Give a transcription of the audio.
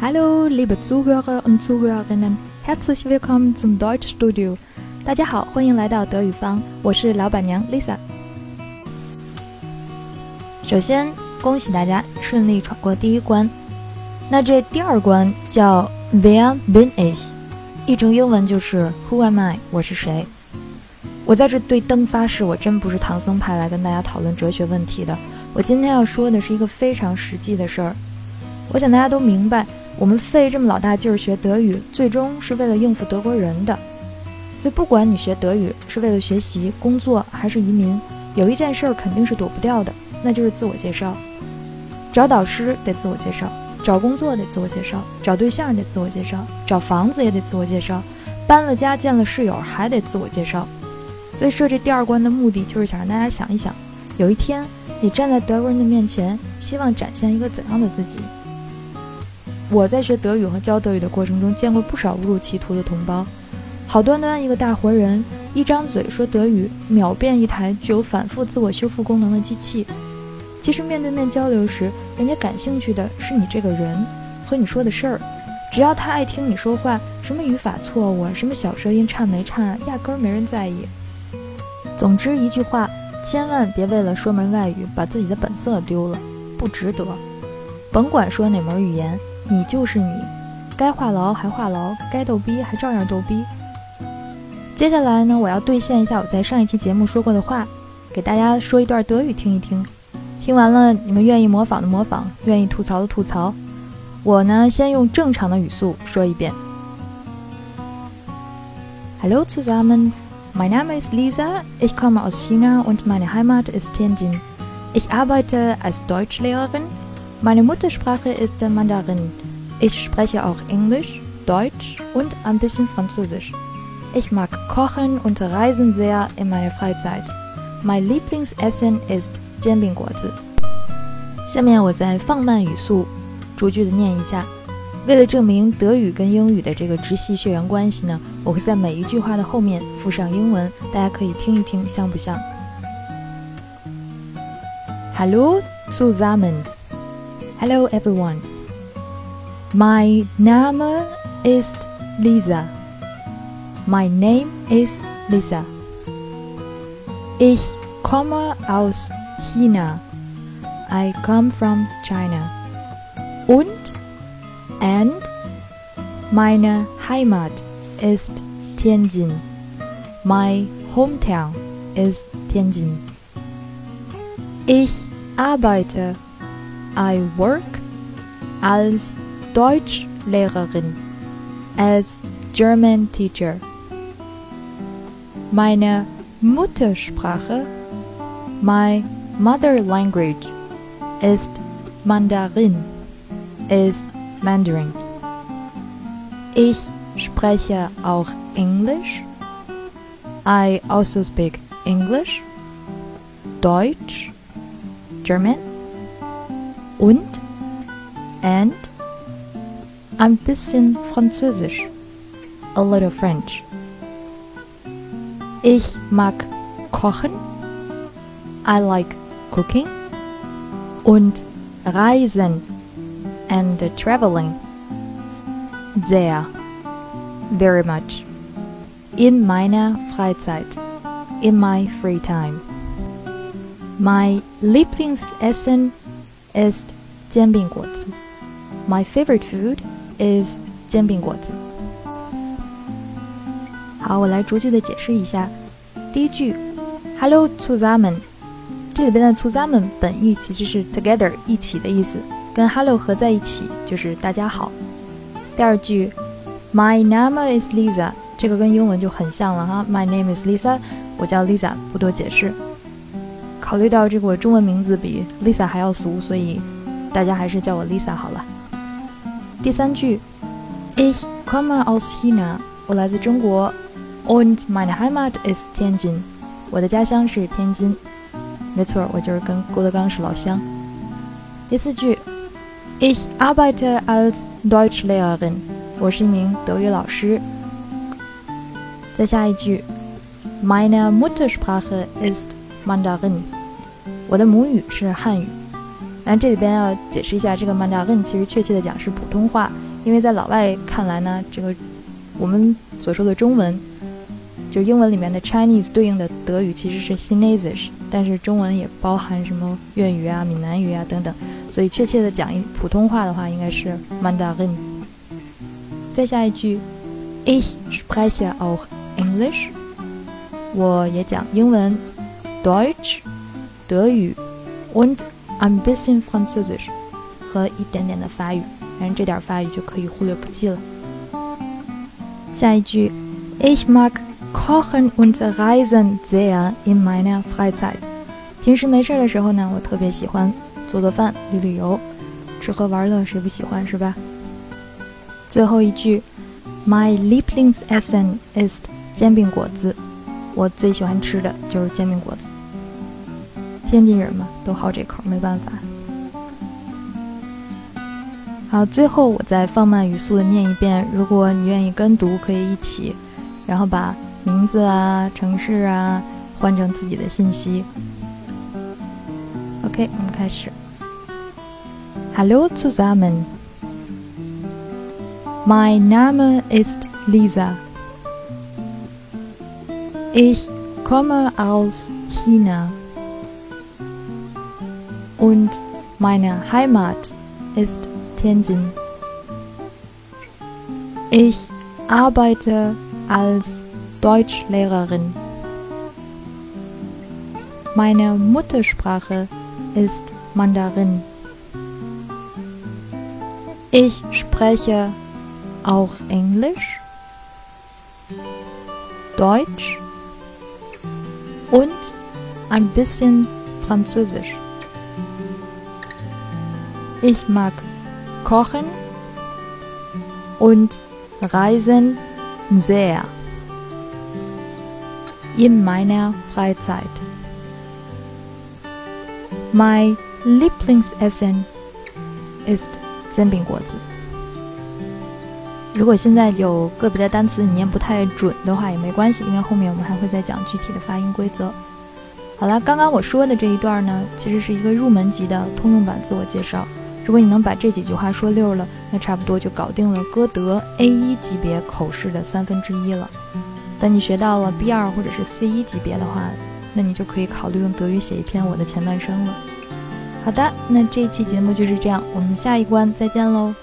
Hallo, liebe Zuhörer und Zuhörerinnen, herzlich willkommen zum Deutschstudio. 大家好，欢迎来到德语坊，我是老板娘 Lisa。首先，恭喜大家顺利闯过第一关。那这第二关叫 Where bin ich？译成英文就是 Who am I？我是谁？我在这对灯发誓，我真不是唐僧派来跟大家讨论哲学问题的。我今天要说的是一个非常实际的事儿。我想大家都明白。我们费这么老大劲儿学德语，最终是为了应付德国人的。所以，不管你学德语是为了学习、工作还是移民，有一件事儿肯定是躲不掉的，那就是自我介绍。找导师得自我介绍，找工作得自我介绍，找对象得自我介绍，找房子也得自我介绍，搬了家见了室友还得自我介绍。所以设这第二关的目的，就是想让大家想一想，有一天你站在德国人的面前，希望展现一个怎样的自己？我在学德语和教德语的过程中，见过不少误入歧途的同胞。好端端一个大活人，一张嘴说德语，秒变一台具有反复自我修复功能的机器。其实面对面交流时，人家感兴趣的是你这个人和你说的事儿。只要他爱听你说话，什么语法错误，什么小舌音颤没颤，压根儿没人在意。总之一句话，千万别为了说门外语把自己的本色丢了，不值得。甭管说哪门语言。你就是你，该话痨还话痨，该逗逼还照样逗逼。接下来呢，我要兑现一下我在上一期节目说过的话，给大家说一段德语听一听。听完了，你们愿意模仿的模仿，愿意吐槽的吐槽。我呢，先用正常的语速说一遍。Hallo zusammen, mein Name is Lisa, ich komme aus China und meine Heimat ist Tianjin. Ich arbeite als Deutschlehrerin. Meine Muttersprache ist Mandarin. Ich spreche auch Englisch, Deutsch und ein bisschen Französisch. Ich mag Kochen und Reisen sehr in meiner Freizeit. Mein Lieblingsessen ist 煎饼果子。下面我再放慢语速，逐句的念一下。为了证明德语跟英语的这个直系血缘关系呢，我会在每一句话的后面附上英文，大家可以听一听像不像？Hallo zusammen。 Hello everyone. My name is Lisa. My name is Lisa. Ich komme aus China. I come from China. Und and meine Heimat ist Tianjin. My hometown is Tianjin. Ich arbeite I work als Deutschlehrerin, as German teacher. Meine Muttersprache, my mother language, ist Mandarin, is Mandarin. Ich spreche auch Englisch. I also speak English, Deutsch, German, und? And? Ein bisschen Französisch, a little French. Ich mag kochen, I like cooking. Und reisen. And traveling. Sehr, very much. In meiner Freizeit, in my free time. My Lieblingsessen is 煎饼果子。My favorite food is 煎饼果子。好，我来逐句的解释一下。第一句，Hello to z a m e n 这里边的 to z a m e n 本意其实是 together 一起的意思，跟 Hello 合在一起就是大家好。第二句，My name is Lisa，这个跟英文就很像了哈。My name is Lisa，我叫 Lisa，不多解释。考虑到这个中文名字比 Lisa 还要俗，所以大家还是叫我 Lisa 好了。第三句，Ich komme aus China，我来自中国，und meine Heimat ist Tianjin，我的家乡是天津。没错，我就是跟郭德纲是老乡。第四句，Ich arbeite als Deutschlehrerin，我是一名德语老师。再下一句，Meine Muttersprache ist Mandarin。我的母语是汉语，但这里边要解释一下，这个 Mandarin 其实确切的讲是普通话，因为在老外看来呢，这个我们所说的中文，就英文里面的 Chinese 对应的德语其实是 Chinese，但是中文也包含什么粤语啊、闽南语啊等等，所以确切的讲一普通话的话，应该是 Mandarin。再下一句，Ich spreche auch English。我也讲英文，Deutsch，德语，und ein bisschen Französisch，和一点点的法语。反正这点法语就可以忽略不计了。下一句，Ich mag kochen und reisen sehr in meiner Freizeit。平时没事的时候呢，我特别喜欢做做饭、旅旅游，吃喝玩乐，谁不喜欢是吧？最后一句，My Lieblingsessen ist 煎饼果子。我最喜欢吃的就是煎饼果子。天津人嘛，都好这口，没办法。好，最后我再放慢语速的念一遍。如果你愿意跟读，可以一起，然后把名字啊、城市啊换成自己的信息。OK，我们开始。Hallo zusammen。Mein Name is Lisa. Ich komme aus China. Und meine Heimat ist Tianjin. Ich arbeite als Deutschlehrerin. Meine Muttersprache ist Mandarin. Ich spreche auch Englisch, Deutsch und ein bisschen Französisch. Ich mag Kochen und Reisen sehr in meiner Freizeit. Mein Lieblingsessen ist 煎饼果子。如果现在有个别的单词你念不太准的话，也没关系，因为后面我们还会再讲具体的发音规则。好了，刚刚我说的这一段呢，其实是一个入门级的通用版自我介绍。如果你能把这几句话说溜了，那差不多就搞定了歌德 A 一级别口试的三分之一了。等你学到了 B 二或者是 C 一级别的话，那你就可以考虑用德语写一篇我的前半生了。好的，那这一期节目就是这样，我们下一关再见喽。